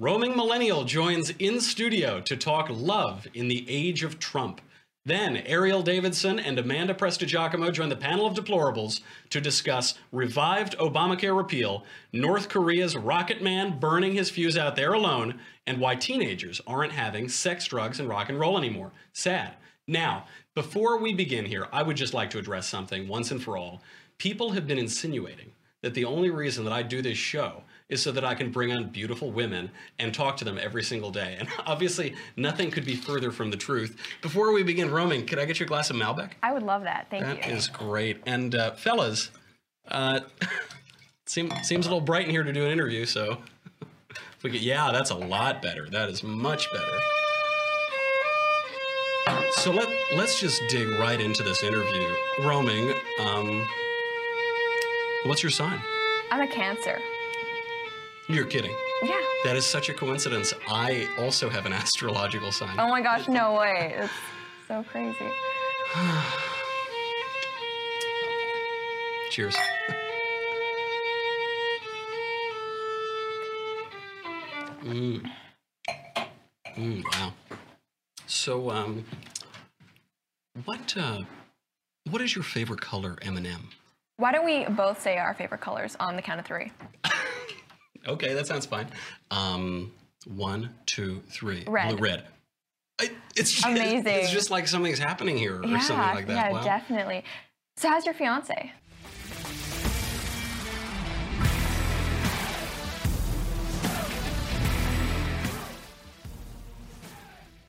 Roaming Millennial joins in studio to talk love in the age of Trump. Then Erielle Davidson and Amanda Prestigiacomo join the panel of deplorables to discuss revived Obamacare repeal, North Korea's rocket man burning his fuse out there alone, and why teenagers aren't having sex, drugs, and rock and roll anymore. Sad. Now, before we begin here, I would just like to address something once and for all. People have been insinuating that the only reason that I do this show is so that I can bring on beautiful women and talk to them every single day. And obviously, nothing could be further from the truth. Before we begin roaming, could I get you a glass of Malbec? I would love that. Thank That you. is great. And uh, fellas, uh, seem, seems a little bright in here to do an interview, so if we could, yeah, that's a lot better. That is much better. So let let's just dig right into this interview. Roaming, um, what's your sign? I'm a Cancer. You're kidding. Yeah. That is such a coincidence. I also have an astrological sign. Oh my gosh, no way. It's so crazy. Cheers. mm. Mm, wow. So, um, what uh, what is your favorite color, M&M? Why don't we both say our favorite colors on the count of three? Okay, that sounds fine. Um, one, two, three. Red. Blue, red. I, it's just, Amazing. It's just like something's happening here or yeah, something like that. yeah, wow. definitely. So, how's your fiance?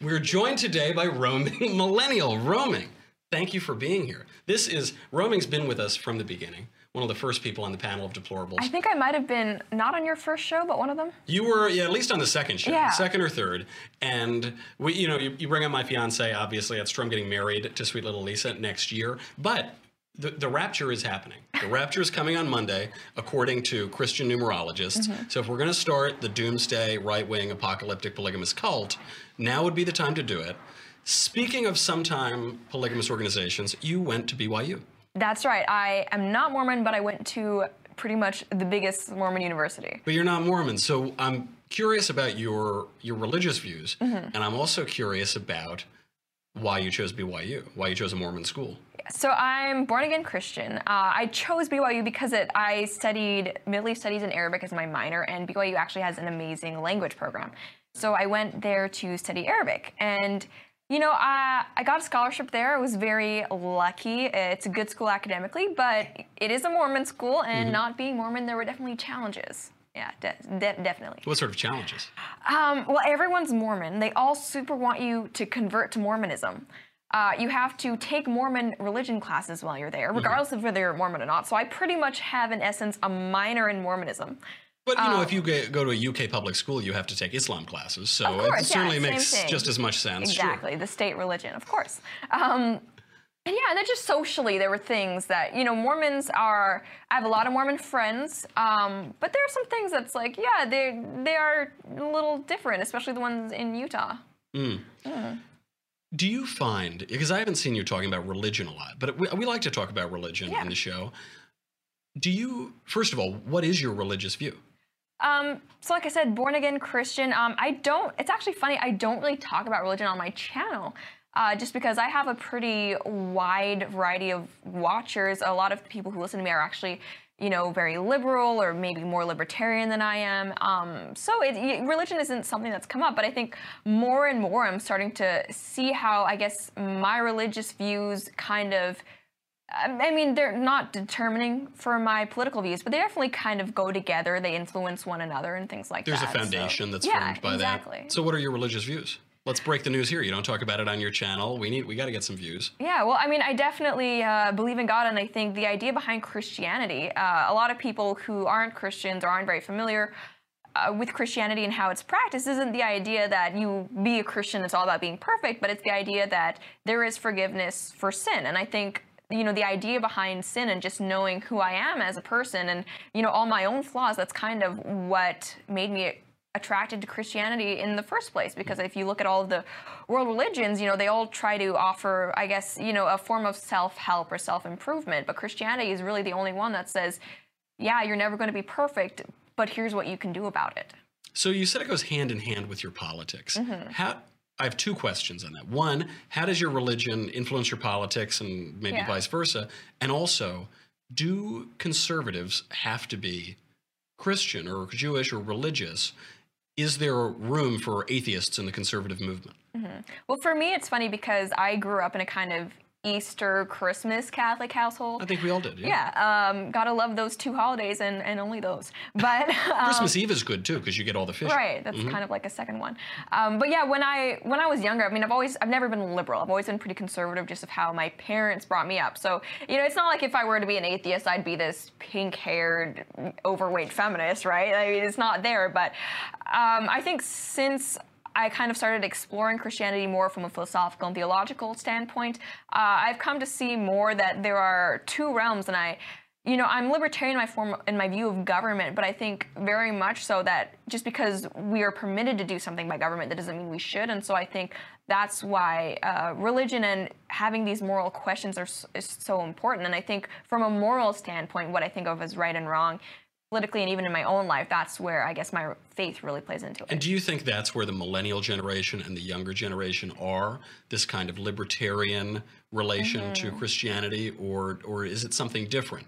We're joined today by Roaming Millennial. Roaming, thank you for being here. This is, Roaming's been with us from the beginning, one of the first people on the panel of deplorables. I think I might have been not on your first show, but one of them. You were, yeah, at least on the second show, Yeah. second or third. And we, you know, you, you bring up my fiance, obviously, that's Strum getting married to sweet little Lisa next year. But the, the rapture is happening. The rapture is coming on Monday, according to Christian numerologists. Mm-hmm. So if we're going to start the doomsday, right wing, apocalyptic, polygamous cult, now would be the time to do it. Speaking of sometime polygamous organizations, you went to BYU. That's right. I am not Mormon, but I went to pretty much the biggest Mormon university. But you're not Mormon, so I'm curious about your your religious views, Mm-hmm. and I'm also curious about why you chose BYU, why you chose a Mormon school. So I'm born again Christian. Uh, I chose BYU because it, I studied Middle East Studies and Arabic as my minor, and BYU actually has an amazing language program. So I went there to study Arabic, and you know, I, I got a scholarship there. I was very lucky. It's a good school academically, but it is a Mormon school, and not being Mormon, there were definitely challenges. Yeah, de- de- definitely. What sort of challenges? Um, well, everyone's Mormon. They all super want you to convert to Mormonism. Uh, you have to take Mormon religion classes while you're there, regardless of whether you're Mormon or not. So I pretty much have, in essence, a minor in Mormonism. But you Um, know, if you go to a UK public school, you have to take Islam classes, so course, it certainly same makes thing. just as much sense. sure. Exactly, the state religion, of course. Um, and yeah, and then just socially, there were things that you know Mormons are. I have a lot of Mormon friends, um, but there are some things that's like, yeah, they they are a little different, especially the ones in Utah. Do you find because I haven't seen you talking about religion a lot, but we, we like to talk about religion Yeah. in the show. Do you first of all, what is your religious view? Um, so like I said, born again Christian. Um, I don't. It's actually funny. I don't really talk about religion on my channel, uh, just because I have a pretty wide variety of watchers. A lot of people who listen to me are actually, you know, very liberal or maybe more libertarian than I am. Um, so it, religion isn't something that's come up, but I think more and more I'm starting to see how I guess my religious views kind of I mean, they're not determining for my political views, but they definitely kind of go together. They influence one another and things like There's that. There's a so- foundation that's yeah, formed by exactly. that. So what are your religious views? Let's break the news here. You don't talk about it on your channel. We need we got to get some views. Yeah, well, I mean, I definitely uh, believe in God, and I think the idea behind Christianity, uh, a lot of people who aren't Christians or aren't very familiar uh, with Christianity and how it's practiced isn't the idea that you be a Christian, it's all about being perfect, but it's the idea that there is forgiveness for sin. And I think you know the idea behind sin and just knowing who I am as a person and you know all my own flaws that's kind of what made me attracted to Christianity in the first place because if you look at all of the world religions, you know, they all try to offer, I guess, you know, a form of self-help or self-improvement, but Christianity is really the only one that says, yeah, you're never going to be perfect, but here's what you can do about it. So you said it goes hand in hand with your politics. Mm-hmm. How I have two questions on that. One, how does your religion influence your politics and maybe Yeah. vice versa? And also, do conservatives have to be Christian or Jewish or religious? Is there room for atheists in the conservative movement? Mm-hmm. Well, for me, it's funny because I grew up in a kind of Easter, Christmas Catholic household. I think we all did. Yeah, um, gotta love those two holidays and, and only those. But um, Christmas Eve is good too because you get all the fish. Right, that's kind of like a second one. Um, but yeah, when I when I was younger, I mean, I've always I've never been liberal. I've always been pretty conservative, just of how my parents brought me up. So you know, it's not like if I were to be an atheist, I'd be this pink-haired, overweight feminist, right? I mean, it's not there. But um, I think since I kind of started exploring Christianity more from a philosophical and theological standpoint. Uh, I've come to see more that there are two realms, and I, you know, I'm libertarian in my form in my view of government, but I think very much so that just because we are permitted to do something by government, that doesn't mean we should. And so I think that's why uh, religion and having these moral questions are is so important. And I think from a moral standpoint, what I think of as right and wrong. Politically and even in my own life, that's where I guess my faith really plays into it. And do you think that's where the millennial generation and the younger generation are? This kind of libertarian relation Mm-hmm. to Christianity, or or is it something different?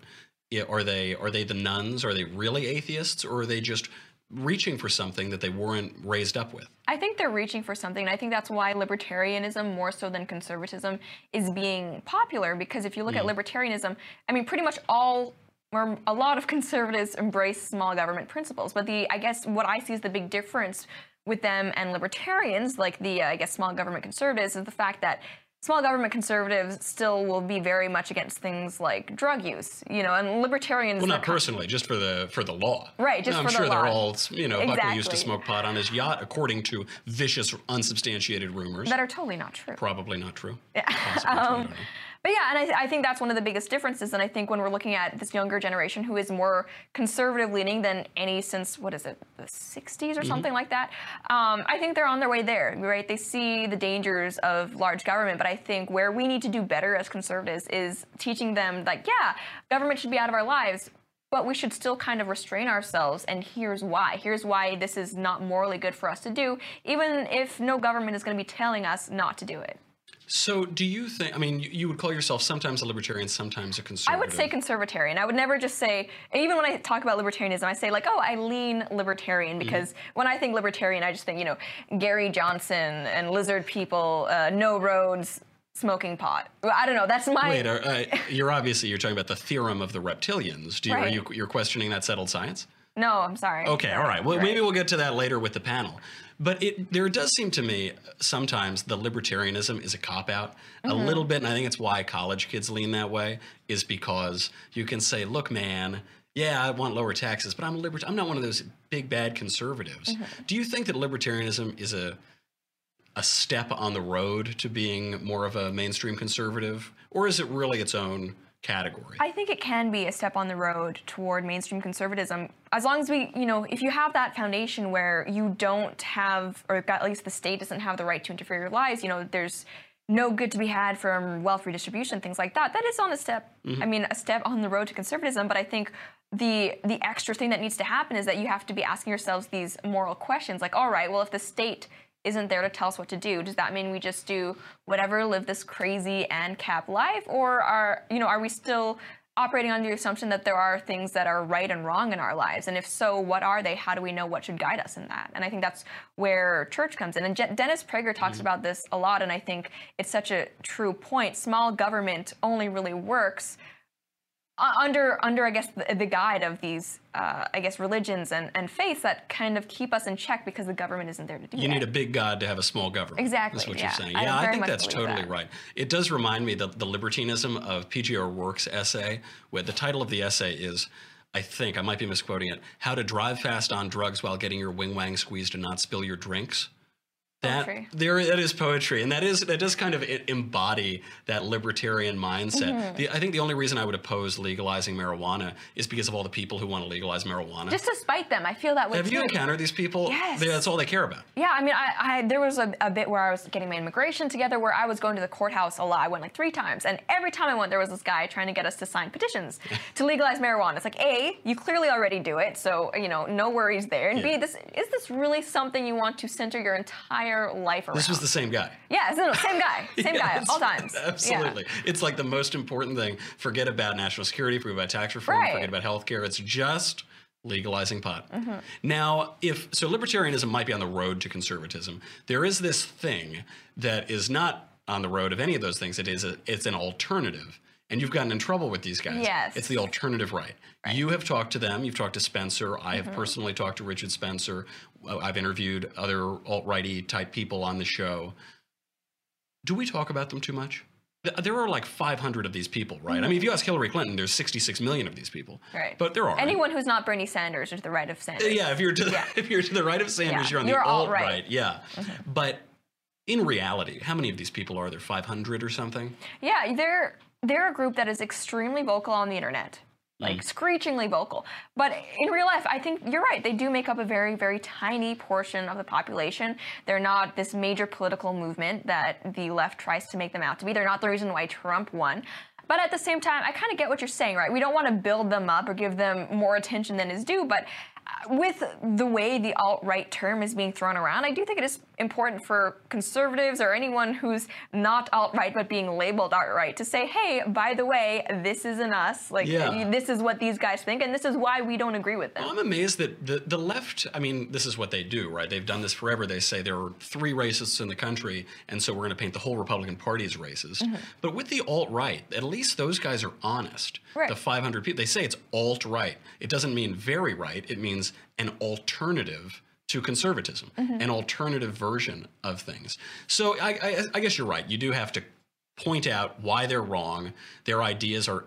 Are they are they the nuns? Are they really atheists, or are they just reaching for something that they weren't raised up with? I think they're reaching for something. And I think that's why libertarianism, more so than conservatism, is being popular. Because if you look at libertarianism, I mean, pretty much all or a lot of conservatives embrace small government principles. But the, I guess, what I see is the big difference with them and libertarians, like the, uh, I guess, small government conservatives, is the fact that small government conservatives still will be very much against things like drug use, you know, and libertarians. Well, not personally, just for the for the law. Right, just I'm for the sure they're all you know. Buckley used to smoke pot on his yacht, according to vicious, unsubstantiated rumors. that are totally not true. Probably not true. Yeah. Possibly true, I don't know. But yeah, and I, I think that's one of the biggest differences. And I think when we're looking at this younger generation who is more conservative leaning than any since, what is it, the 60s Mm-hmm. or something like that, um, I think they're on their way there, right? They see the dangers of large government. But I think where we need to do better as conservatives is teaching them, like, yeah, government should be out of our lives. But we should still kind of restrain ourselves, and here's why. Here's why this is not morally good for us to do, even if no government is going to be telling us not to do it. So, do you think? I mean, you, you would call yourself sometimes a libertarian, sometimes a conservative. I would say conservatarian. I would never just say, even when I talk about libertarianism, I say like, oh, I lean libertarian Mm-hmm. because when I think libertarian, I just think, you know, Gary Johnson and lizard people, uh, no roads, smoking pot. I don't know. That's my. Wait, are, uh, you're obviously you're talking about the theorem of the reptilians. Do you, Right. are you you're questioning that settled science? No, I'm sorry. Okay, all right. Well, Right. maybe we'll get to that later with the panel. But it there does seem to me sometimes the libertarianism is a cop out a Mm-hmm. little bit, and I think it's why college kids lean that way is because you can say, "Look, man, yeah, I want lower taxes, but I'm a libert. I'm not one of those big bad conservatives." Mm-hmm. Do you think that libertarianism is a a step on the road to being more of a mainstream conservative, or is it really its own category? I think it can be a step on the road toward mainstream conservatism. As long as we, you know, if you have that foundation where you don't have, or at least the state doesn't have the right to interfere your lives, you know, there's no good to be had from wealth redistribution, things like that. That is on a step, mm-hmm. I mean, a step on the road to conservatism. But I think the the extra thing that needs to happen is that you have to be asking yourselves these moral questions, like, all right, well, if the state isn't there to tell us what to do. Does that mean we just do whatever, live this crazy and cap life, or are you know are we still operating under the assumption that there are things that are right and wrong in our lives? And if so, what are they? How do we know what should guide us in that? And I think that's where church comes in. And Je- Dennis Prager talks mm-hmm. about this a lot, and I think it's such a true point. Small government only really works under under I guess the, the guide of these uh, I guess religions and, and faiths that kind of keep us in check because the government isn't there to do You that. need a big God to have a small government. Exactly, That's what yeah. you're saying. I Yeah, I, think that's totally that. right. It does remind me that the libertinism of P.J. O'Rourke's essay, where the title of the essay is, I think, I might be misquoting it, How to Drive Fast on Drugs While Getting Your Wing Wang Squeezed and Not Spill Your Drinks. That Poetry. there, that is poetry, and that is that does kind of embody that libertarian mindset. Mm-hmm. The, I think the only reason I would oppose legalizing marijuana is because of all the people who want to legalize marijuana. Just to spite them, I feel that way Have too. you encountered these people? Yes. They- that's all they care about. Yeah, I mean, I, I there was a, a bit where I was getting my immigration together where I was going to the courthouse a lot. I went like three times, and every time I went, there was this guy trying to get us to sign petitions to legalize marijuana. It's like, a, you clearly already do it, so you know, no worries there. And Yeah. b, this is this really something you want to center your entire life around? This was the same guy. yeah, no, same guy, same Yeah, guy, all times. Absolutely. It's like the most important thing. Forget about national security, forget about tax reform, Right. forget about healthcare. It's just legalizing pot. Mm-hmm. Now, if so libertarianism might be on the road to conservatism. There is this thing that is not on the road of any of those things. It is a, it's an alternative. And you've gotten in trouble with these guys. Yes. It's the alternative right. right. You have talked to them. You've talked to Spencer. I Mm-hmm. have personally talked to Richard Spencer. Uh, I've interviewed other alt righty type people on the show do we talk about them too much? There are like 500 of these people, right? I mean, if you ask Hillary Clinton, there's 66 million of these people. Mm-hmm. Right. But there are. Anyone who's not Bernie Sanders or to the right of Sanders. Yeah, if you're to the, Yeah. if you're to the right of Sanders, Yeah, you're on you're the alt alt-right. right. Yeah. But in reality, how many of these people are there? 500 or something? Yeah, they're they're a group that is extremely vocal on the internet. Like Mm. screechingly vocal. But in real life, I think you're right. They do make up a very, very tiny portion of the population. They're not this major political movement that the left tries to make them out to be. They're not the reason why Trump won. But at the same time, I kind of get what you're saying, right? We don't want to build them up or give them more attention than is due. But with the way the alt right term is being thrown around, I do think it is important for conservatives or anyone who's not alt right but being labeled alt right to say, hey, by the way, this isn't us. Like, Yeah. this is what these guys think, and this is why we don't agree with them. I'm amazed that the, the left, I mean, this is what they do, right? They've done this forever. They say there are three racists in the country, and so we're going to paint the whole Republican Party as racist. Mm-hmm. But with the alt right, at least those guys are honest. Right. The 500 people, they say it's alt right. It doesn't mean very right, it means an alternative to conservatism, Mm-hmm. an alternative version of things. So I, I, I guess you're right. You do have to point out why they're wrong. Their ideas are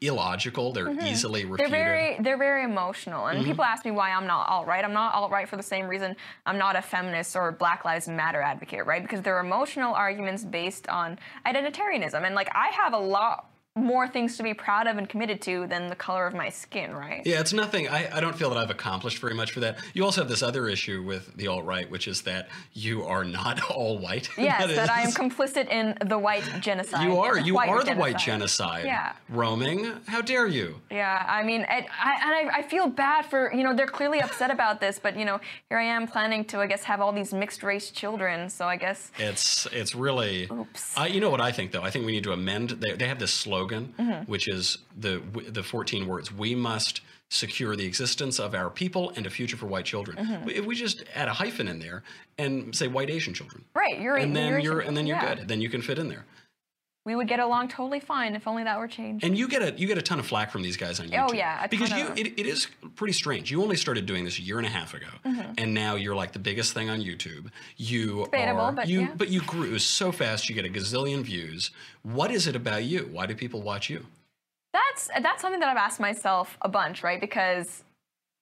illogical, they're easily Mm-hmm. They're very they're very emotional, Mm-hmm. and people ask me why I'm not alt right. I'm not alt right for the same reason I'm not a feminist or Black Lives Matter advocate, right? Because they're emotional arguments based on identitarianism, and like I have a lot more things to be proud of and committed to than the color of my skin, right? Yeah, it's nothing. I, I don't feel that I've accomplished very much for that. You also have this other issue with the alt right, which is that you are not all white. Yes, that, I am complicit in the white genocide. You are. You are the white genocide. Yeah. Roaming. How dare you? Yeah, I mean, it, I, and I, I feel bad for you know they're clearly upset about this, but you know here I am planning to I guess have all these mixed race children, so I guess It's it's really. Oops. I, you know what I think though? I think we need to amend. They, they have this slogan, Mm-hmm. which is the the 14 words. We must secure the existence of our people and a future for white children. Mm-hmm. If we just add a hyphen in there and say white Asian children, right, you're and then you're, you're and then you're yeah. good. Then you can fit in there. We would get along totally fine if only that were changed. And you get a you get a ton of flack from these guys on YouTube. Oh, yeah, because you it, it is pretty strange. You only started doing this a year and a half ago, Mm-hmm. and now you're like the biggest thing on YouTube. You Debatable, are but you yeah. but you grew so fast. You get a gazillion views. What is it about you? Why do people watch you? That's that's something that I've asked myself a bunch, right? Because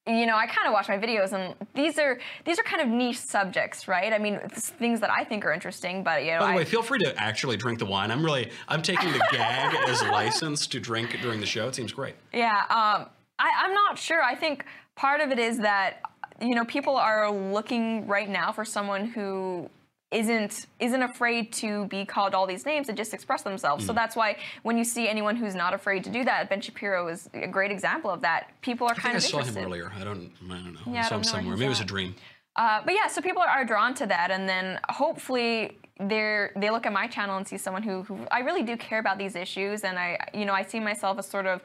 you know, I kind of watch my videos, and these are these are kind of niche subjects, right? I mean, things that I think are interesting, but you know, By the I, way, feel free to actually drink the wine. I'm really I'm taking the gag as license to drink during the show. It seems great. Yeah, um, I, I'm not sure. I think part of it is that you know people are looking right now for someone who isn't isn't afraid to be called all these names and just express themselves. Mm. So that's why when you see anyone who's not afraid to do that, Ben Shapiro is a great example of that. People are I think kind I saw interested. him earlier. I don't I don't know. Yeah, I I saw him somewhere. Maybe it was a dream. Uh, but yeah, so people are drawn to that, and then hopefully they're they look at my channel and see someone who, who I really do care about these issues, and I you know I see myself as sort of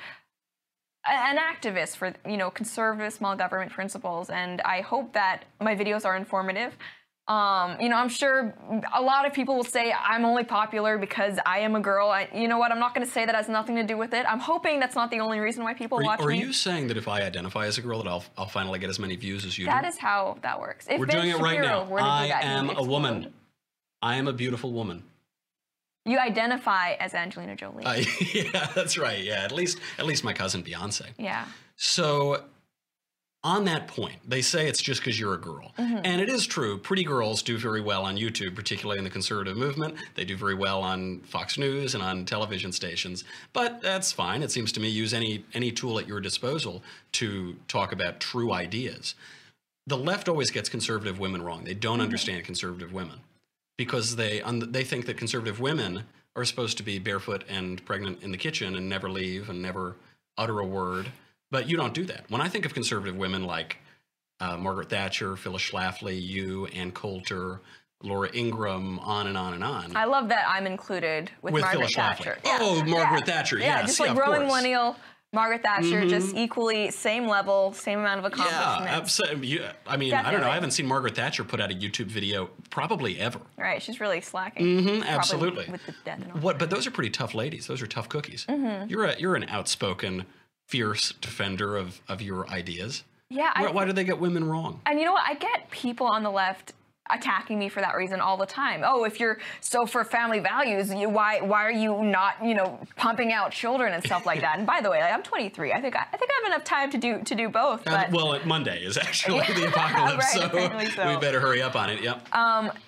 an activist for you know conservative small government principles, and I hope that my videos are informative. Um, you know, I'm sure a lot of people will say I'm only popular because I am a girl. I, you know what? I'm not going to say that has nothing to do with it. I'm hoping that's not the only reason why people Are, you- watch are me. you saying that if I identify as a girl, that I'll I'll finally get as many views as you do? that is how that works. If We're Ben doing it right Shapiro now. were to do I that, am a woman. I am a beautiful woman. You identify as Angelina Jolie. I, yeah, that's right. Yeah, at least at least my cousin Beyonce. yeah. So on that point, they say it's just because you're a girl. Mm-hmm. And it is true. Pretty girls do very well on YouTube, particularly in the conservative movement. They do very well on Fox News and on television stations. But that's fine. It seems to me use any any tool at your disposal to talk about true ideas. The left always gets conservative women wrong. They don't mm-hmm. understand conservative women because they they think that conservative women are supposed to be barefoot and pregnant in the kitchen and never leave and never utter a word. But you don't do that. When I think of conservative women like uh, Margaret Thatcher, Phyllis Schlafly, you, Ann Coulter, Laura Ingraham, on and on and on. I love that I'm included with, with Margaret Phyllis Thatcher. Schlafly. Oh, Margaret Thatcher. Yeah, yes, just yeah, like of growing. Mm-hmm. millennial Margaret Thatcher, just equally same level, same amount of Yeah, accomplishments. absolutely. You, I mean, I don't know. I haven't seen Margaret Thatcher put out a YouTube video probably ever. Right, she's really slacking. Mhm, absolutely. With the death and all. What? But those are pretty tough ladies. Those are tough cookies. Mm-hmm. You're a you're an outspoken, fierce defender of of your ideas. Yeah, I Why, why do they get women wrong? And you know what? I get people on the left attacking me for that reason all the time. Oh, if you're so for family values, you, why why are you not you know pumping out children and stuff like that? And by the way, like, I'm 23. I think I, I think I have enough time to do to do both. Uh, well, Monday is actually the apocalypse, Right, so, so. we better hurry up on it. Yep.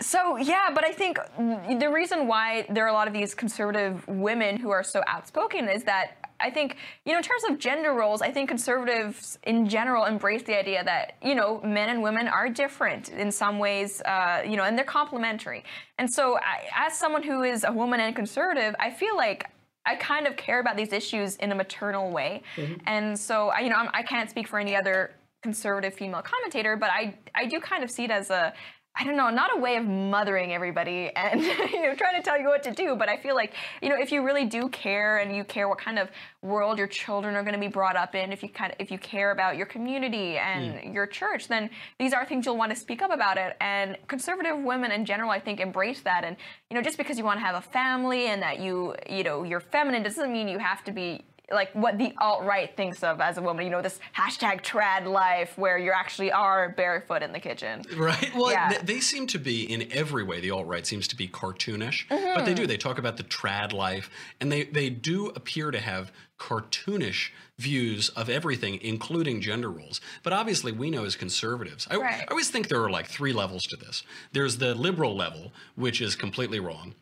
So yeah, but I think the reason why there are a lot of these conservative women who are so outspoken is that I think you know in terms of gender roles, I think conservatives in general embrace the idea that you know men and women are different in some ways, uh, you know, and they're complementary. And so, I, as someone who is a woman and conservative, I feel like. I kind of care about these issues in a maternal way, and so I, you know I'm, I can't speak for any other conservative female commentator, but I I do kind of see it as a I don't know, not a way of mothering everybody and you know trying to tell you what to do, but I feel like you know if you really do care and you care what kind of world your children are going to be brought up in, if you kind of if you care about your community and mm. your church, then these are things you'll want to speak up about it. And conservative women in general, I think, embrace that. And you know, just because you want to have a family and that you you know you're feminine doesn't mean you have to be like what the alt right thinks of as a woman. You know, this hashtag trad life where you actually are barefoot in the kitchen. Right. Well, Yeah. th- they seem to be in every way. The alt right seems to be cartoonish, but they do. They talk about the trad life, and they they do appear to have cartoonish views of everything, including gender roles. But obviously, we know as conservatives, I, Right. I always think there are like three levels to this. There's the liberal level, which is completely wrong,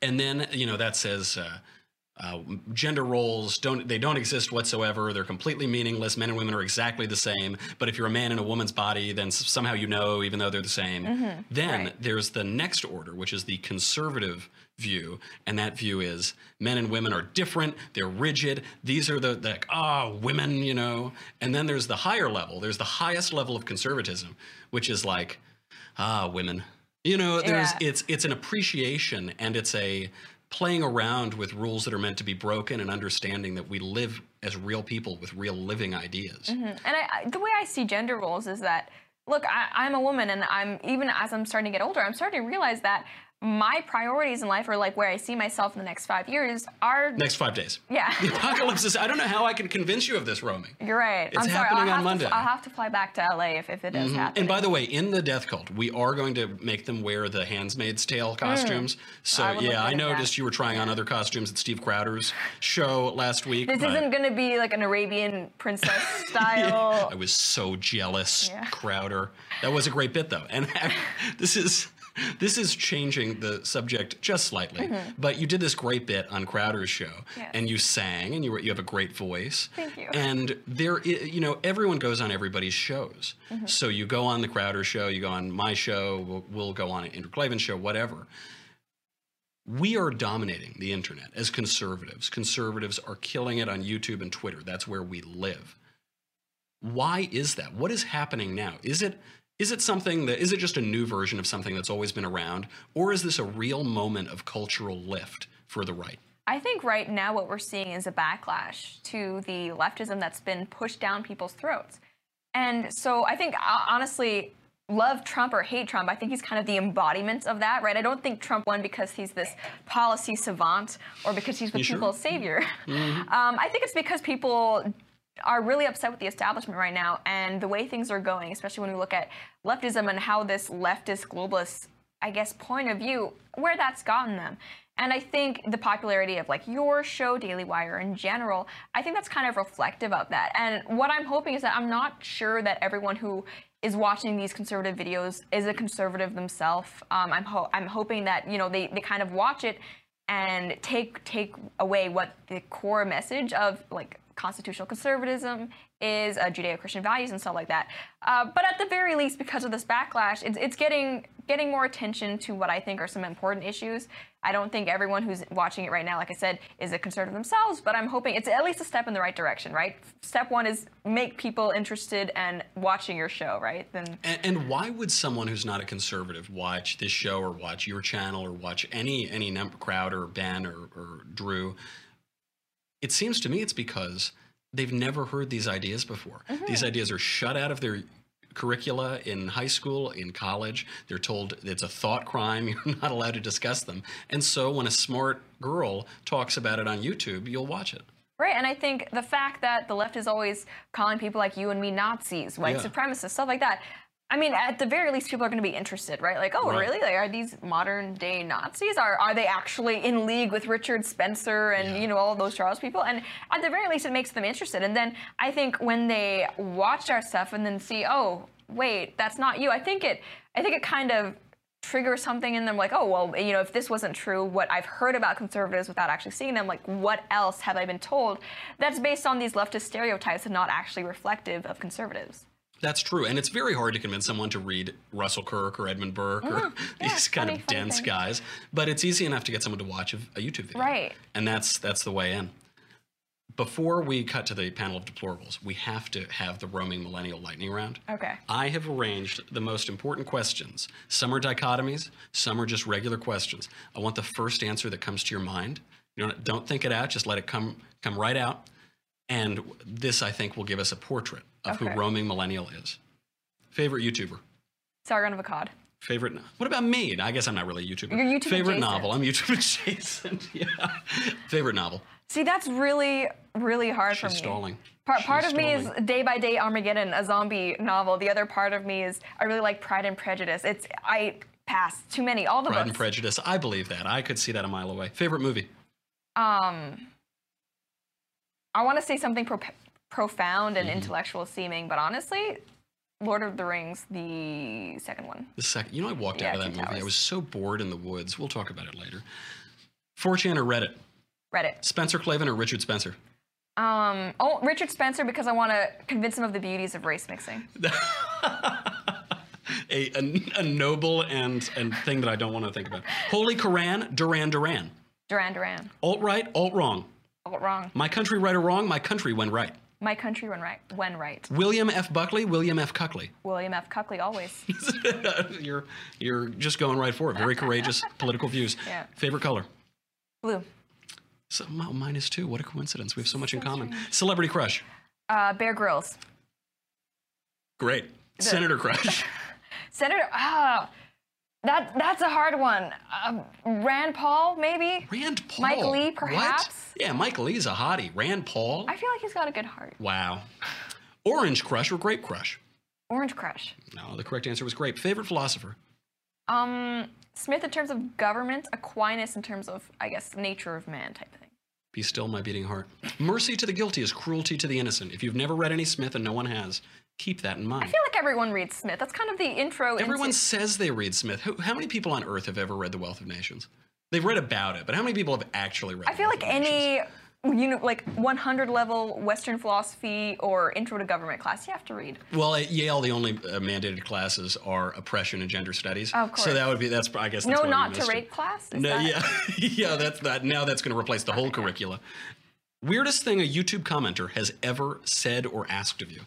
and then you know that says. Uh, uh, gender roles don't they don't exist whatsoever. They're completely meaningless. Men and women are exactly the same. But if you're a man in a woman's body then s- somehow you know even though they're the same. Then Right. there's the next order which is the conservative view. And that view is men and women are different. They're rigid. These are the like ah women you know? And then there's the higher level. There's the highest level of conservatism which is like ah women. You know there's Yeah. it's it's an appreciation and it's a playing around with rules that are meant to be broken and understanding that we live as real people with real living ideas. Mm-hmm. And I, the way I see gender roles is that, look, I, I'm a woman, and I'm even as I'm starting to get older, I'm starting to realize that my priorities in life, or like where I see myself in the next five years, are next five days yeah. the apocalypse is i don't know how i can convince you of this roaming You're right. It's I'm sorry. happening I'll on Monday. To, I'll have to fly back to LA if, if it does happen. and by the way, in the Death Cult, we are going to make them wear the Handmaid's Tale costumes. So Mm. I yeah, I at that. noticed you were trying on other costumes at Steve Crowder's show last week. this isn't going to be like an Arabian princess style. I was so jealous, Yeah. Crowder. That was a great bit though, and this is this is changing the subject just slightly. But you did this great bit on Crowder's show, Mm-hmm. Yes. and you sang, and you were you have a great voice. Thank you. And there, you know, everyone goes on everybody's shows. Mm-hmm. So you go on the Crowder show, you go on my show, we'll, we'll go on an Andrew Klavan show, whatever. We are dominating the internet as conservatives. Conservatives are killing it on YouTube and Twitter. That's where we live. Why is that? What is happening now? Is it is it something that is it just a new version of something that's always been around or is this a real moment of cultural lift for the right? I think right now what we're seeing is a backlash to the leftism that's been pushed down people's throats. And so I think honestly, love Trump or hate Trump, I think he's kind of the embodiment of that, right? I don't think Trump won because he's this policy savant or because he's the You sure? people's savior. um, I think it's because people are really upset with the establishment right now and the way things are going, especially when we look at leftism and how this leftist globalist, I guess, point of view, where that's gotten them. And I think the popularity of like your show, Daily Wire in general, I think that's kind of reflective of that. And what I'm hoping is that I'm not sure that everyone who is watching these conservative videos is a conservative themselves. Um, I'm ho- I'm hoping that you know they, they kind of watch it and take take away what the core message of like constitutional conservatism is uh, Judeo-Christian values and stuff like that. Uh, but at the very least, because of this backlash, it's, it's getting getting more attention to what I think are some important issues. I don't think everyone who's watching it right now, like I said, is a conservative themselves, but I'm hoping it's at least a step in the right direction, right? Step one is make people interested and watching your show, right? Then And, and why would someone who's not a conservative watch this show or watch your channel or watch any any number crowd or Ben or, or Drew? It seems to me it's because they've never heard these ideas before. Mm-hmm. These ideas are shut out of their curricula in high school, in college. They're told it's a thought crime. You're not allowed to discuss them. And so when a smart girl talks about it on YouTube, you'll watch it. Right, and I think the fact that the left is always calling people like you and me Nazis, white Yeah. supremacists, stuff like that. I mean, at the very least, people are going to be interested, right? Like, oh, Right. really? Like, are these modern day Nazis? Are are they actually in league with Richard Spencer and Yeah. you know all of those Charles people? And at the very least, it makes them interested. And then I think when they watch our stuff and then see, oh, wait, that's not you. I think it, I think it kind of trigger something in them like oh well you know if this wasn't true what i've heard about conservatives without actually seeing them like what else have i been told that's based on these leftist stereotypes and not actually reflective of conservatives That's true, and it's very hard to convince someone to read Russell Kirk or Edmund Burke or Mm, yeah, these kind funny, of dense thing. guys. But it's easy enough to get someone to watch a, a YouTube video, Right. And that's that's the way in. Before we cut to the panel of deplorables, we have to have the roaming millennial lightning round. Okay. I have arranged the most important questions. Some are dichotomies, some are just regular questions. I want the first answer that comes to your mind. You don't, don't think it out, just let it come come right out. And this, I think, will give us a portrait of Okay. who roaming millennial is. Favorite YouTuber? sargon of akkad Favorite? What about me? I guess I'm not really a YouTuber. You're YouTube Favorite adjacent. novel? I'm YouTube adjacent. yeah. Favorite novel? see that's really really hard for me stalling. Part, She's part of me is. Day by Day Armageddon, a zombie novel. The other part of me is I really like Pride and Prejudice. It's I pass too many. All the Pride books. and Prejudice. I believe that. I could see that a mile away. Favorite movie? um I want to say something pro- profound Mm-hmm. and intellectual seeming, but honestly, Lord of the Rings, the second one. The second. You know, I walked Yeah, out of that movie. I was so bored in the woods. We'll talk about it later. 4chan or Reddit? Reddit. Spencer Klavan or Richard Spencer? Um, oh, Richard Spencer because I want to convince him of the beauties of race mixing. A, a, a noble and, and thing that I don't want to think about. Holy Koran, Duran Duran. Duran Duran. Alt right, alt wrong. Oh, wrong. My country right or wrong, my country went right. My country when right. When right. William F. Buckley, William F. Cuckley. William F. Cuckley always. you're you're just going right for it. Very courageous political views. Yeah. Favorite color? Blue. So, oh, mine is too. What a coincidence. We have so much in common. Celebrity crush. Uh, Bear Grylls. Great. Senator crush. Senator. Ah, that that's a hard one. Um, Rand Paul, maybe. Rand Paul. Mike Lee, perhaps. What? Yeah, Mike Lee's a hottie. Rand Paul. I feel like he's got a good heart. Wow. Orange crush or grape crush? Orange Crush. No, the correct answer was grape. Favorite philosopher? Um, Smith in terms of government, Aquinas in terms of, I guess, nature of man type thing. Be still, my beating heart. Mercy to the guilty is cruelty to the innocent. If you've never read any Smith and no one has, keep that in mind. I feel like everyone reads Smith. That's kind of the intro. Everyone into, says they read Smith. How many people on earth have ever read The Wealth of Nations? They've read about it, but how many people have actually read I feel like any, you know, like 100 level Western philosophy or intro to government class, you have to read. Well, at Yale, the only uh, mandated classes are oppression and gender studies. Of course. So that would be, that's, I guess that's No, not to missed it. rate class. Is No, that- yeah, yeah. That's that. Now that's going to replace the whole curricula. Weirdest thing a YouTube commenter has ever said or asked of you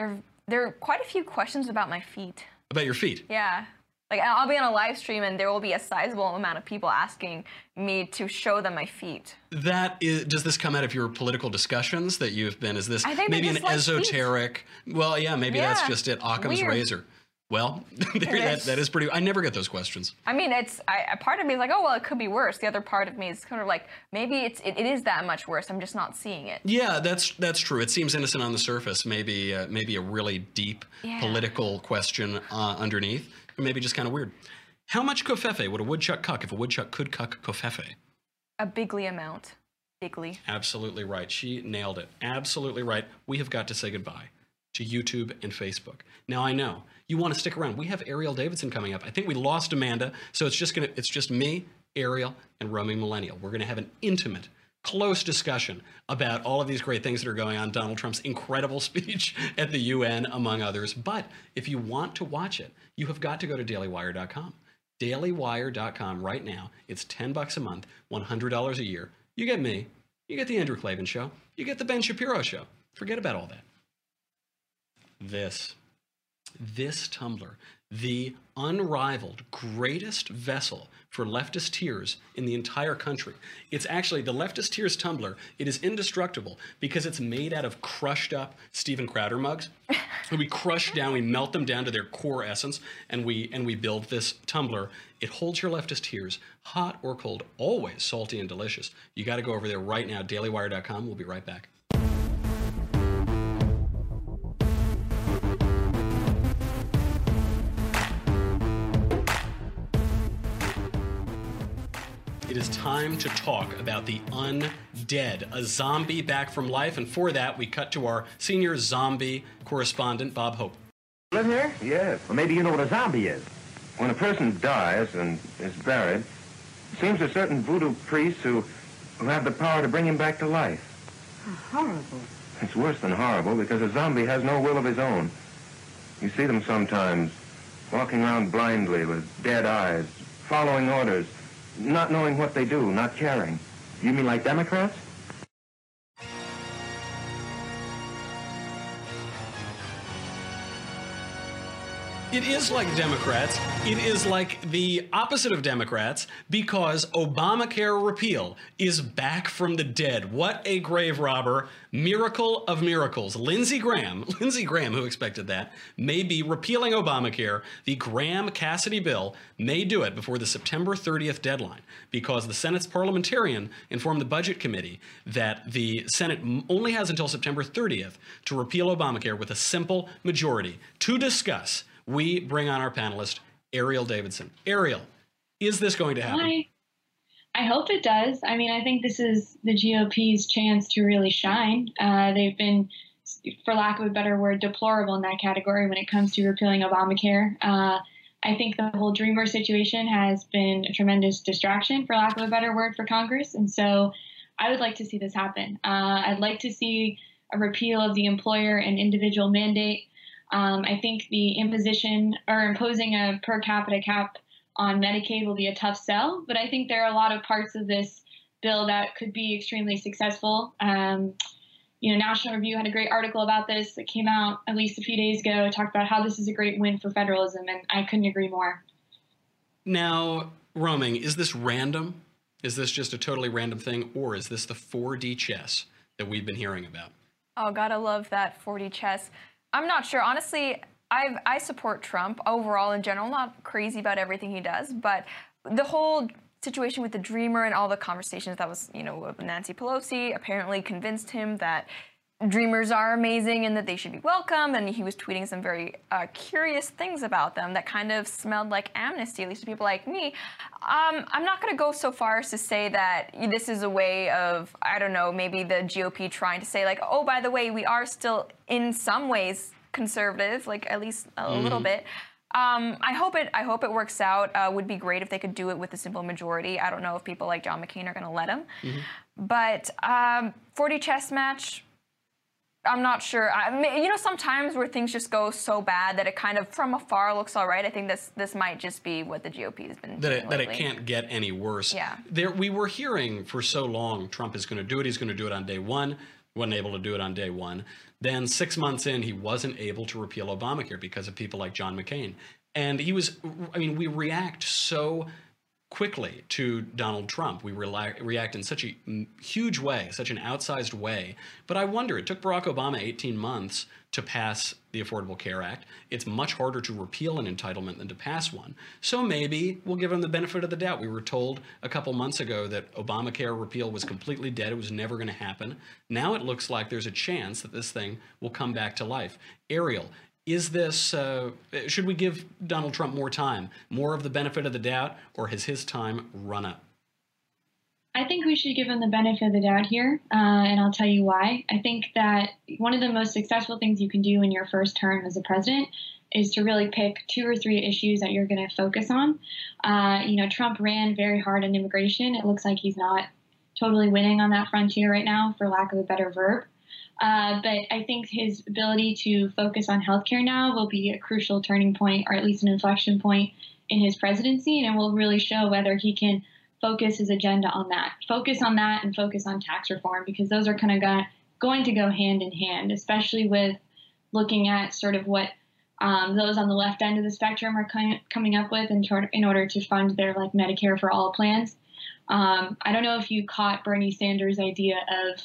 There, there are quite a few questions about my feet. about your feet. Yeah. Like I'll be on a live stream and there will be a sizable amount of people asking me to show them my feet. That is, does this come out of your political discussions that you've been? Is this maybe an like feet. esoteric? Well, yeah, maybe that's just it. Occam's Weird. razor. Well, that, is. that is pretty. I never get those questions. I mean, it's I, a part of me is like, oh well, it could be worse. The other part of me is kind of like, maybe it's it, it is that much worse. I'm just not seeing it. Yeah, that's that's true. It seems innocent on the surface. Maybe uh, maybe a really deep Yeah. political question uh, underneath, or maybe just kind of weird. How much covfefe would a woodchuck cuck if a woodchuck could cuck covfefe? A bigly amount. Bigly. Absolutely right. She nailed it. Absolutely right. We have got to say goodbye to YouTube and Facebook. Now I know you want to stick around. We have Erielle Davidson coming up. I think we lost Amanda, so it's just gonna it's just me, Erielle, and roaming millennial. We're gonna have an intimate, close discussion about all of these great things that are going on. Donald Trump's incredible speech at the UN, among others. But if you want to watch it, you have got to go to dailywire.com. Dailywire.com right now. It's 10 bucks a month, $100 a year. You get me, you get the Andrew Klavan show, you get the Ben Shapiro show. Forget about all that this. This Tumblr, the unrivaled greatest vessel for leftist tears in the entire country. It's actually the leftist tears Tumblr. It is indestructible because it's made out of crushed up Steven Crowder mugs. we crush down, we melt them down to their core essence, and we and we build this Tumblr. It holds your leftist tears, hot or cold, always salty and delicious. You got to go over there right now, dailywire.com. We'll be right back. Is time to talk about the undead, a zombie back from life. And for that, we cut to our senior zombie correspondent, Bob Hope. Live here? Yes. Well, maybe you know what a zombie is. When a person dies and is buried, it seems to certain voodoo priests who, who have the power to bring him back to life. horrible. It's worse than horrible because a zombie has no will of his own. You see them sometimes walking around blindly with dead eyes, following orders, not knowing what they do, not caring. You mean like Democrats? It is like Democrats. It is like the opposite of Democrats because Obamacare repeal is back from the dead. What a grave robber. Miracle of miracles. Lindsey Graham, Lindsey Graham, who expected that, may be repealing Obamacare. The Graham Cassidy bill may do it before the September 30th deadline because the Senate's parliamentarian informed the Budget Committee that the Senate only has until September 30th to repeal Obamacare with a simple majority to discuss we bring on our panelist, Erielle Davidson. Erielle, is this going to happen? I, I hope it does. I mean, I think this is the GOP's chance to really shine. Uh, they've been, for lack of a better word, deplorable in that category when it comes to repealing Obamacare. Uh, I think the whole Dreamer situation has been a tremendous distraction, for lack of a better word, for Congress. And so I would like to see this happen. Uh, I'd like to see a repeal of the employer and individual mandate. Um, I think the imposition or imposing a per capita cap on Medicaid will be a tough sell, but I think there are a lot of parts of this bill that could be extremely successful. Um, you know, National Review had a great article about this that came out at least a few days ago. It talked about how this is a great win for federalism, and I couldn't agree more. Now, roaming, is this random? Is this just a totally random thing, or is this the 4D chess that we've been hearing about? Oh, gotta love that 4D chess. I'm not sure. Honestly, I I support Trump overall in general. Not crazy about everything he does, but the whole situation with the Dreamer and all the conversations that was, you know, Nancy Pelosi apparently convinced him that dreamers are amazing and that they should be welcome. And he was tweeting some very uh, curious things about them that kind of smelled like amnesty, at least to people like me. Um, I'm not going to go so far as to say that this is a way of, I don't know, maybe the GOP trying to say, like, oh, by the way, we are still in some ways conservative, like at least a mm. little bit. Um, I hope it. I hope it works out. Uh, would be great if they could do it with a simple majority. I don't know if people like John McCain are going to let him, mm-hmm. but um, 4D chess match. I'm not sure. I, you know, sometimes where things just go so bad that it kind of from afar looks all right. I think this this might just be what the GOP has been that it, that it can't get any worse. Yeah. There, we were hearing for so long Trump is going to do it. He's going to do it on day one. wasn't able to do it on day one. Then six months in, he wasn't able to repeal Obamacare because of people like John McCain. And he was. I mean, we react so quickly to Donald Trump. We react in such a huge way, such an outsized way. But I wonder, it took Barack Obama 18 months to pass the Affordable Care Act. It's much harder to repeal an entitlement than to pass one. So maybe we'll give him the benefit of the doubt. We were told a couple months ago that Obamacare repeal was completely dead, it was never going to happen. Now it looks like there's a chance that this thing will come back to life. Erielle, Is this, uh, should we give Donald Trump more time, more of the benefit of the doubt, or has his time run up? I think we should give him the benefit of the doubt here, uh, and I'll tell you why. I think that one of the most successful things you can do in your first term as a president is to really pick two or three issues that you're going to focus on. Uh, you know, Trump ran very hard on immigration. It looks like he's not totally winning on that frontier right now, for lack of a better verb. Uh, but I think his ability to focus on healthcare now will be a crucial turning point, or at least an inflection point in his presidency, and it will really show whether he can focus his agenda on that. Focus on that and focus on tax reform because those are kind of going to go hand in hand, especially with looking at sort of what um, those on the left end of the spectrum are coming up with in, in order to fund their like Medicare for all plans. Um, I don't know if you caught Bernie Sanders' idea of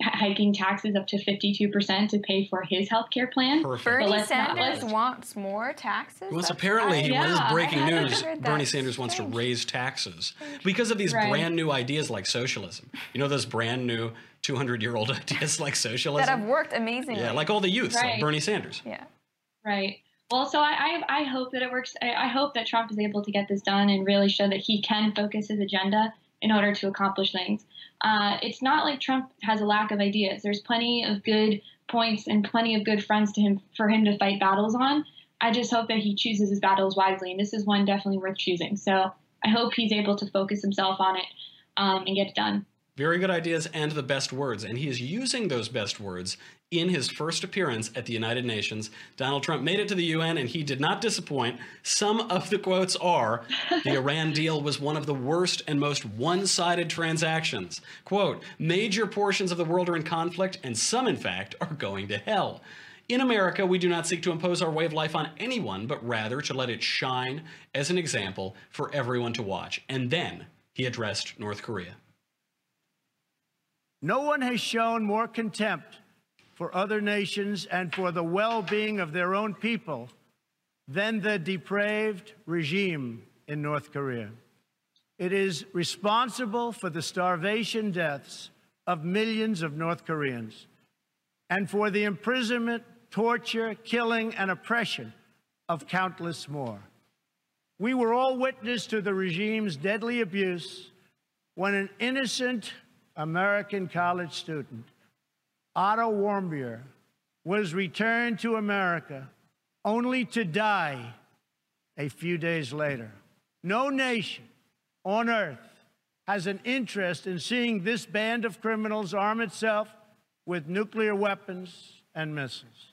hiking taxes up to 52% to pay for his health care plan. Perfect. Bernie Sanders wants more taxes? Well, apparently, he yeah, was breaking news. Bernie Sanders wants to raise taxes because of these right. brand new ideas like socialism. You know, those brand new 200 year old ideas like socialism? That have worked amazingly. Yeah, like all the youth, right. like Bernie Sanders. Yeah. Right. Well, so I, I, I hope that it works. I, I hope that Trump is able to get this done and really show that he can focus his agenda in order to accomplish things. Uh, it's not like Trump has a lack of ideas. There's plenty of good points and plenty of good friends to him for him to fight battles on. I just hope that he chooses his battles wisely, and this is one definitely worth choosing. So I hope he's able to focus himself on it um, and get it done. Very good ideas and the best words, and he is using those best words in his first appearance at the United Nations. Donald Trump made it to the UN and he did not disappoint. Some of the quotes are The Iran deal was one of the worst and most one sided transactions. Quote, major portions of the world are in conflict, and some, in fact, are going to hell. In America, we do not seek to impose our way of life on anyone, but rather to let it shine as an example for everyone to watch. And then he addressed North Korea. No one has shown more contempt for other nations and for the well being of their own people than the depraved regime in North Korea. It is responsible for the starvation deaths of millions of North Koreans and for the imprisonment, torture, killing, and oppression of countless more. We were all witness to the regime's deadly abuse when an innocent American college student Otto Warmbier was returned to America only to die a few days later. No nation on earth has an interest in seeing this band of criminals arm itself with nuclear weapons and missiles.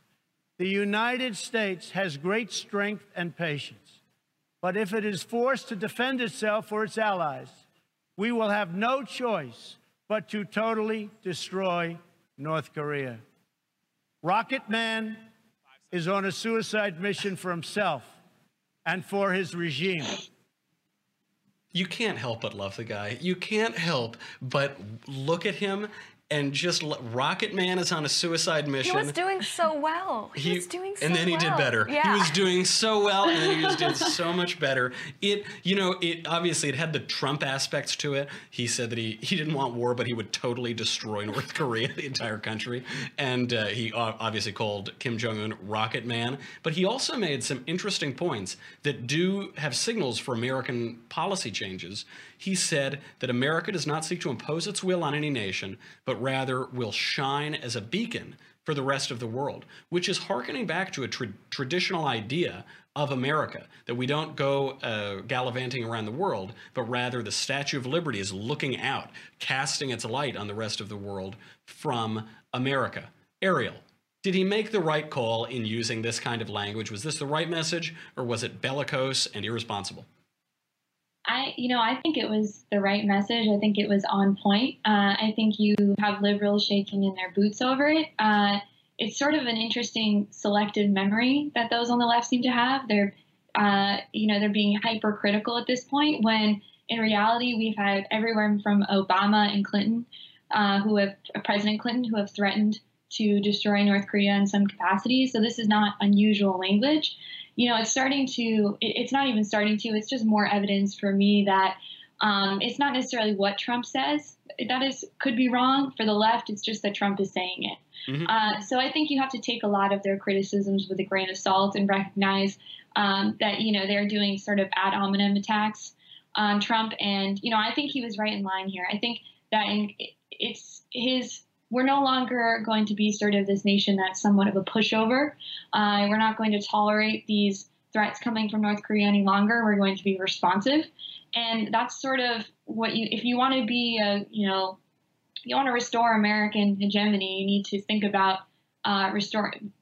The United States has great strength and patience, but if it is forced to defend itself or its allies, we will have no choice but to totally destroy North Korea. Rocket Man is on a suicide mission for himself and for his regime. You can't help but love the guy. You can't help but look at him and just Rocket Man is on a suicide mission. He was doing so well. He, he was doing so And then he well. did better. Yeah. He was doing so well and then he just did so much better. It you know, it obviously it had the Trump aspects to it. He said that he he didn't want war but he would totally destroy North Korea, the entire country. And uh, he obviously called Kim Jong Un Rocket Man, but he also made some interesting points that do have signals for American policy changes. He said that America does not seek to impose its will on any nation, but rather will shine as a beacon for the rest of the world, which is harkening back to a tra- traditional idea of America that we don't go uh, gallivanting around the world, but rather the Statue of Liberty is looking out, casting its light on the rest of the world from America. Erielle, did he make the right call in using this kind of language? Was this the right message, or was it bellicose and irresponsible? I, you know, I think it was the right message. I think it was on point. Uh, I think you have liberals shaking in their boots over it. Uh, it's sort of an interesting selective memory that those on the left seem to have. They're, uh, you know, they're being hypercritical at this point when in reality we've had everyone from Obama and Clinton, uh, who have President Clinton, who have threatened to destroy North Korea in some capacity. So this is not unusual language you know, it's starting to, it's not even starting to, it's just more evidence for me that Um, it's not necessarily what Trump says that is could be wrong for the left. It's just that Trump is saying it. Mhm. Uh, so I think you have to take a lot of their criticisms with a grain of salt and recognize um, that you know they're doing sort of ad hominem attacks on Trump. And you know I think he was right in line here. I think that in, it's his. We're no longer going to be sort of this nation that's somewhat of a pushover. Uh, we're not going to tolerate these threats coming from North Korea any longer. We're going to be responsive, and that's sort of what you. If you want to be a, you know, you want to restore American hegemony, you need to think about uh,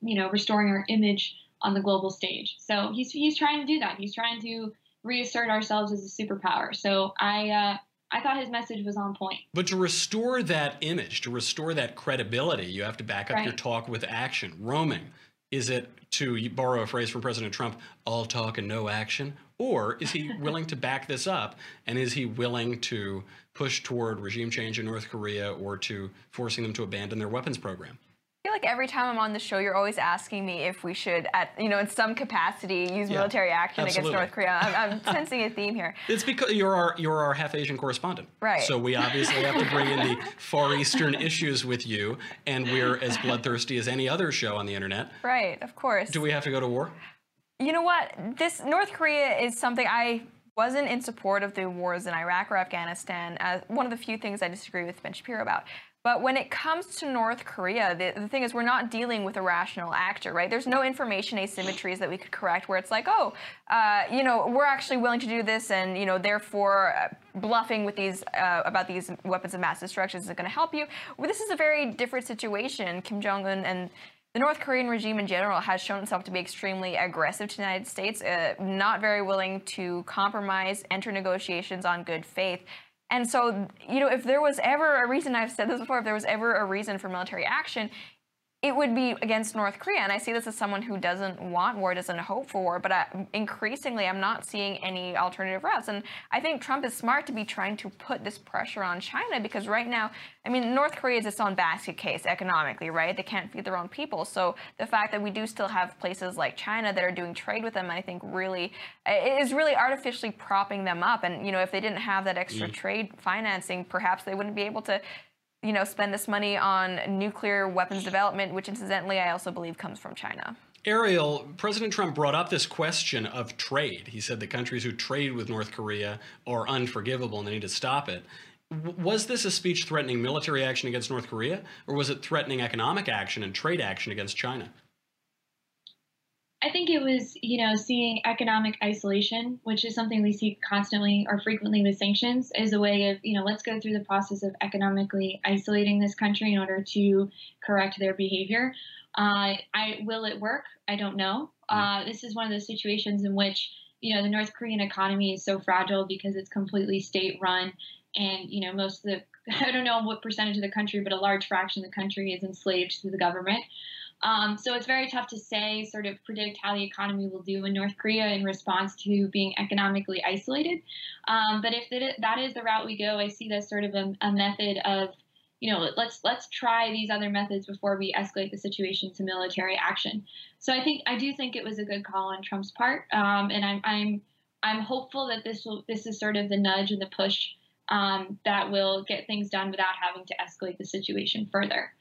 you know, restoring our image on the global stage. So he's he's trying to do that. He's trying to reassert ourselves as a superpower. So I uh, I thought his message was on point. But to restore that image, to restore that credibility, you have to back up your talk with action. Roaming, is it, to borrow a phrase from President Trump, all talk and no action? Or is he willing to back this up? And is he willing to push toward regime change in North Korea or to forcing them to abandon their weapons program? I feel like every time I'm on the show, you're always asking me if we should, at you know, in some capacity, use Yeah, military action absolutely. against North Korea. I'm, I'm sensing a theme here. It's because you're our you're our half Asian correspondent, Right. So we obviously have to bring in the Far Eastern issues with you, and we're as bloodthirsty as any other show on the internet. Right, of course. Do we have to go to war? You know what? This North Korea is something I wasn't in support of the wars in Iraq or Afghanistan. Uh, one of the few things I disagree with Ben Shapiro about. But when it comes to North Korea, the, the thing is, we're not dealing with a rational actor, right? There's no information asymmetries that we could correct where it's like, oh, uh, you know, we're actually willing to do this, and you know, therefore, uh, bluffing with these uh, about these weapons of mass destruction isn't going to help you. Well, this is a very different situation. Kim Jong Un and the North Korean regime in general has shown itself to be extremely aggressive to the United States, uh, not very willing to compromise, enter negotiations on good faith. And so, you know, if there was ever a reason, I've said this before, if there was ever a reason for military action, it would be against North Korea. And I see this as someone who doesn't want war, doesn't hope for war, but I, increasingly I'm not seeing any alternative routes. And I think Trump is smart to be trying to put this pressure on China because right now, I mean, North Korea is its own basket case economically, right? They can't feed their own people. So the fact that we do still have places like China that are doing trade with them, I think really is really artificially propping them up. And, you know, if they didn't have that extra mm. trade financing, perhaps they wouldn't be able to you know, spend this money on nuclear weapons development, which incidentally I also believe comes from China. Erielle, President Trump brought up this question of trade. He said the countries who trade with North Korea are unforgivable and they need to stop it. Was this a speech threatening military action against North Korea, or was it threatening economic action and trade action against China? I think it was, you know, seeing economic isolation, which is something we see constantly or frequently with sanctions, as a way of, you know, let's go through the process of economically isolating this country in order to correct their behavior. Uh, I will it work? I don't know. Uh, this is one of those situations in which, you know, the North Korean economy is so fragile because it's completely state run, and you know, most of the I don't know what percentage of the country, but a large fraction of the country is enslaved to the government. Um, so it's very tough to say, sort of predict how the economy will do in North Korea in response to being economically isolated. Um, but if that is the route we go, I see that sort of a, a method of, you know, let's let's try these other methods before we escalate the situation to military action. So I think I do think it was a good call on Trump's part, um, and I'm I'm I'm hopeful that this will this is sort of the nudge and the push um, that will get things done without having to escalate the situation further.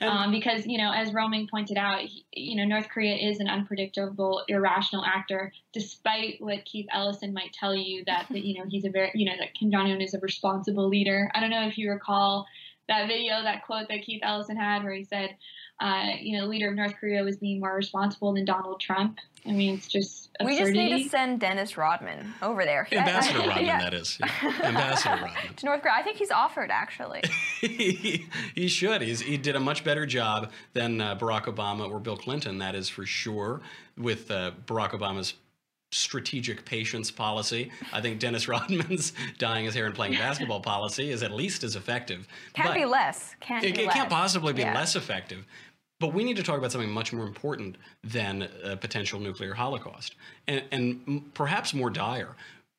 Um, because you know, as Roaming pointed out, he, you know, North Korea is an unpredictable, irrational actor. Despite what Keith Ellison might tell you, that, that you know he's a very, you know, that Kim Jong Un is a responsible leader. I don't know if you recall that video, that quote that Keith Ellison had, where he said, uh, you know, the leader of North Korea was being more responsible than Donald Trump. I mean, it's just We just need to send Dennis Rodman over there. Ambassador Rodman, Yeah. that is. Yeah. Ambassador Rodman. To North Korea. I think he's offered, actually. he, he should. He's, he did a much better job than uh, Barack Obama or Bill Clinton, that is for sure, with uh, Barack Obama's strategic patience policy. I think Dennis Rodman's dyeing his hair and playing basketball policy is at least as effective. Can't But be less. Can't It, be it less. can't possibly be Yeah. less effective. But we need to talk about something much more important than a potential nuclear holocaust, and, and perhaps more dire.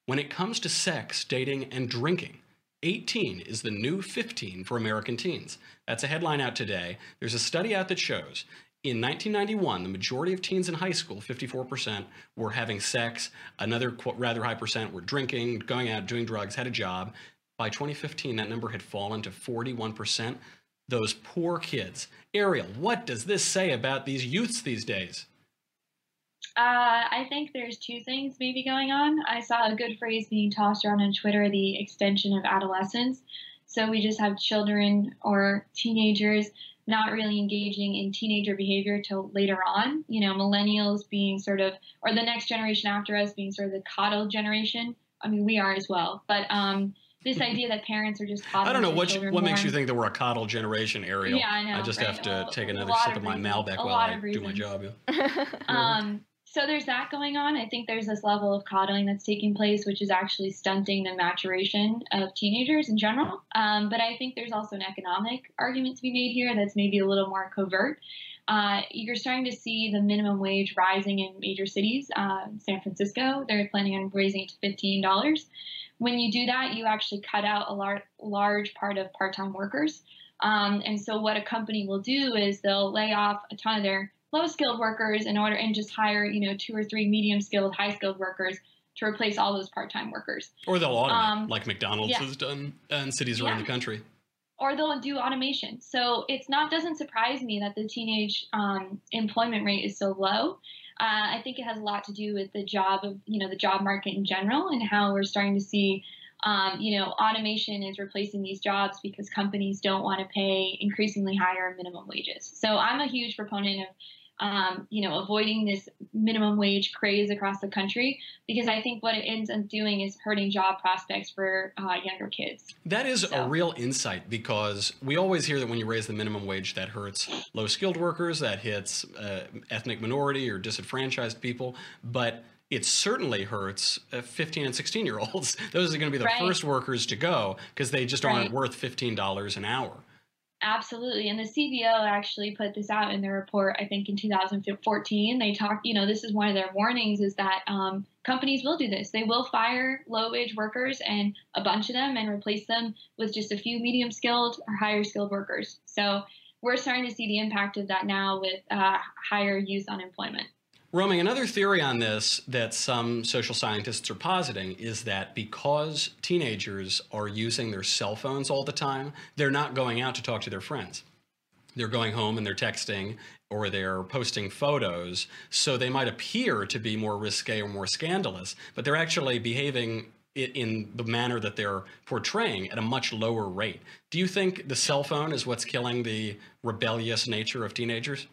When it comes to sex, dating, and drinking, 18 is the new 15 for American teens. That's a headline out today. There's a study out that shows in 1991, the majority of teens in high school, 54%, were having sex. Another rather high percent were drinking, going out, doing drugs, had a job. By 2015, that number had fallen to 41%. Those poor kids. Erielle, what does this say about these youths these days? Uh, I think there's two things maybe going on. I saw a good phrase being tossed around on Twitter the extension of adolescence. So we just have children or teenagers not really engaging in teenager behavior till later on. You know, millennials being sort of, or the next generation after us being sort of the coddled generation. I mean, we are as well. But um, this idea that parents are just coddling I don't know what children what makes you think that we're a coddle generation, Erielle. Yeah, I know, I just right? have to Well, take another sip of of my reasons. Malbec while I of do my job. yeah. Um, so there's that going on. I think there's this level of coddling that's taking place, which is actually stunting the maturation of teenagers in general. Um, but I think there's also an economic argument to be made here that's maybe a little more covert. Uh, you're starting to see the minimum wage rising in major cities. Uh, San Francisco, they're planning on raising it to fifteen dollars. When you do that, you actually cut out a lar- large part of part-time workers. Um, and so what a company will do is they'll lay off a ton of their low skilled workers in order and just hire, you know, two or three medium skilled, high skilled workers to replace all those part time workers. Or they'll automate, Um, like McDonald's yeah. has done in cities around Yeah. the country. Or they'll do automation. So it's not doesn't surprise me that the teenage um, employment rate is so low. Uh, I think it has a lot to do with the job of you know the job market in general and how we're starting to see um, you know automation is replacing these jobs because companies don't want to pay increasingly higher minimum wages. So I'm a huge proponent of um, you know, avoiding this minimum wage craze across the country because I think what it ends up doing is hurting job prospects for uh, younger kids. That is So- a real insight because we always hear that when you raise the minimum wage, that hurts low skilled workers, that hits uh, ethnic minority or disenfranchised people, but it certainly hurts uh, 15 and 16 year olds. Those are going to be the Right. first workers to go because they just aren't worth $15 an hour. Absolutely. And the CBO actually put this out in their report, I think in 2014. They talked, you know, this is one of their warnings is that um, companies will do this. They will fire low wage workers and a bunch of them and replace them with just a few medium skilled or higher skilled workers. So we're starting to see the impact of that now with uh, higher youth unemployment. Roaming, another theory on this that some social scientists are positing is that because teenagers are using their cell phones all the time, they're not going out to talk to their friends. They're going home and they're texting or they're posting photos, so they might appear to be more risque or more scandalous, but they're actually behaving in the manner that they're portraying at a much lower rate. Do you think the cell phone is what's killing the rebellious nature of teenagers?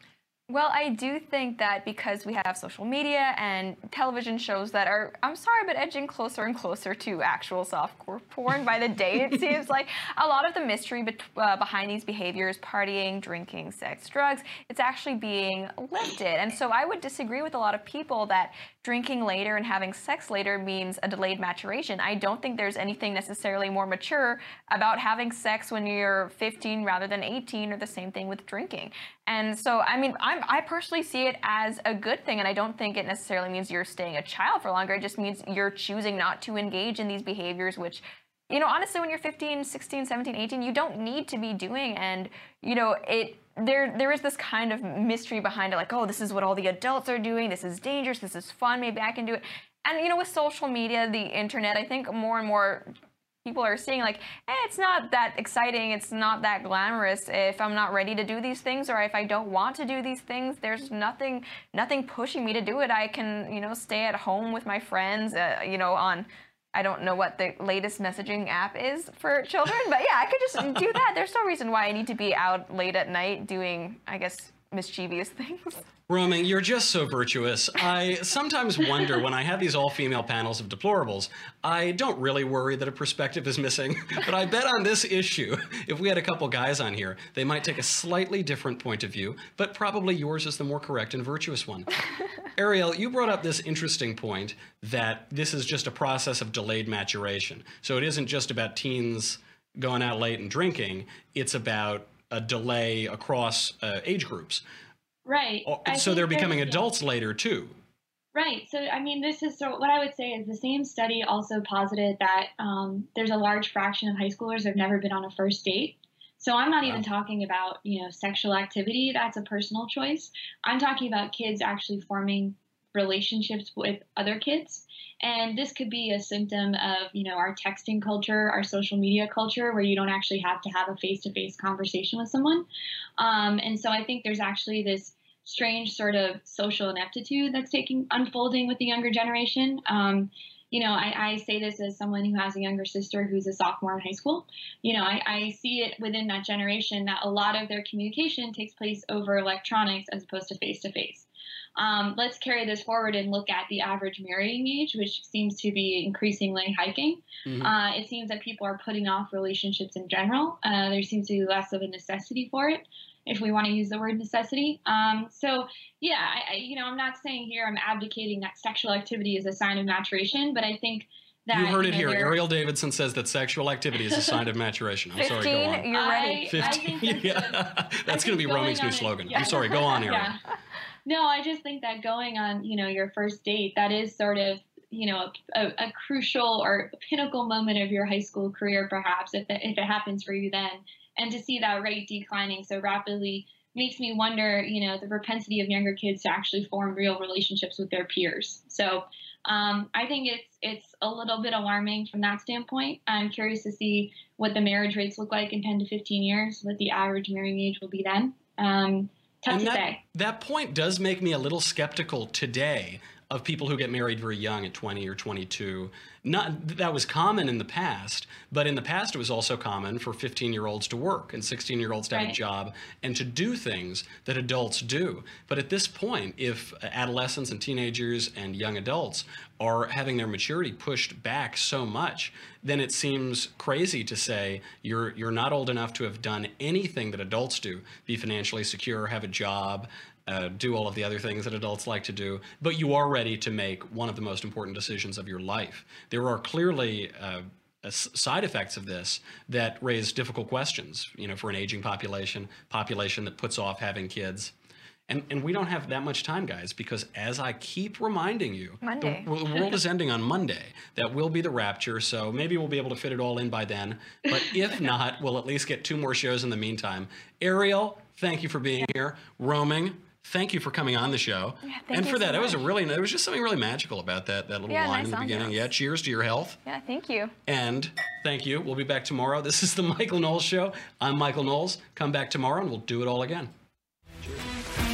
Well, I do think that because we have social media and television shows that are, I'm sorry, but edging closer and closer to actual softcore porn by the day, it seems like a lot of the mystery bet- uh, behind these behaviors, partying, drinking, sex, drugs, it's actually being lifted. And so I would disagree with a lot of people that drinking later and having sex later means a delayed maturation. I don't think there's anything necessarily more mature about having sex when you're 15 rather than 18, or the same thing with drinking. And so, I mean, I'm, I personally see it as a good thing, and I don't think it necessarily means you're staying a child for longer. It just means you're choosing not to engage in these behaviors, which, you know, honestly, when you're 15, 16, 17, 18, you don't need to be doing. And, you know, it, there, there is this kind of mystery behind it, like, oh, this is what all the adults are doing. This is dangerous. This is fun. Maybe I can do it. And, you know, with social media, the internet, I think more and more people are seeing like eh, it's not that exciting it's not that glamorous if i'm not ready to do these things or if i don't want to do these things there's nothing nothing pushing me to do it i can you know stay at home with my friends uh, you know on i don't know what the latest messaging app is for children but yeah i could just do that. There's no reason why i need to be out late at night doing i guess mischievous things Roaming, you're just so virtuous. I sometimes wonder when I have these all female panels of deplorables, I don't really worry that a perspective is missing, but I bet on this issue, if we had a couple guys on here, they might take a slightly different point of view, but probably yours is the more correct and virtuous one. Erielle, you brought up this interesting point that this is just a process of delayed maturation. So it isn't just about teens going out late and drinking, it's about a delay across uh, age groups. Right. Oh, so they're becoming adults later too. Right. So, I mean, this is so what I would say is the same study also posited that um, there's a large fraction of high schoolers have never been on a first date. So I'm not even talking about, you know, sexual activity. That's a personal choice. I'm talking about kids actually forming relationships with other kids. And this could be a symptom of, you know, our texting culture, our social media culture, where you don't actually have to have a face-to-face conversation with someone. Um, and so I think there's actually this strange sort of social ineptitude that's taking unfolding with the younger generation. Um, you know, I, I, say this as someone who has a younger sister who's a sophomore in high school. You know, I, I, see it within that generation that a lot of their communication takes place over electronics as opposed to face to face. Let's carry this forward and look at the average marrying age, which seems to be increasingly hiking. Mm-hmm. Uh, it seems that people are putting off relationships in general. Uh, there seems to be less of a necessity for it if we want to use the word necessity. Um, so, yeah, I, I, you know, I'm not saying here I'm advocating that sexual activity is a sign of maturation, but I think that you heard it you know, here. Erielle Davidson says that sexual activity is a sign of maturation. I'm 15, sorry, go on. You're ready. I, 15. that's, yeah. that's going to be Romy's new slogan. Yeah. I'm sorry, go on, Erielle. Yeah. No, I just think that going on, you know, your first date, that is sort of you know a, a, crucial or pinnacle moment of your high school career perhaps if it, if it happens for you then and to see that rate declining so rapidly makes me wonder, you know, the propensity of younger kids to actually form real relationships with their peers. So um, I think it's it's a little bit alarming from that standpoint. I'm curious to see what the marriage rates look like in 10 to 15 years, what the average marrying age will be then. Um, tough and to that, say. That point does make me a little skeptical today of people who get married very young at 20 or 22. Not that was common in the past, but in the past it was also common for 15-year-olds to work and 16-year-olds to have a job and to do things that adults do. But at this point, if adolescents and teenagers and young adults are having their maturity pushed back so much, then it seems crazy to say you're you're not old enough to have done anything that adults do, be financially secure, have a job, uh, do all of the other things that adults like to do, but you are ready to make one of the most important decisions of your life. There are clearly uh, uh, side effects of this that raise difficult questions. You know, for an aging population, population that puts off having kids. And, and we don't have that much time, guys, because as I keep reminding you, the- Monday. the world is ending on Monday. That will be the rapture, so maybe we'll be able to fit it all in by then. But if not, we'll at least get two more shows in the meantime. Erielle, thank you for being here. Roaming, thank you for coming on the show. thank and for so that, it was a really, there was just something really magical about that that little Yeah, line nice in the beginning. Yeah, cheers to your health. Yeah, thank you. And thank you. We'll be back tomorrow. This is the Michael Knowles Show. I'm Michael Knowles. Come back tomorrow and we'll do it all again. Cheers.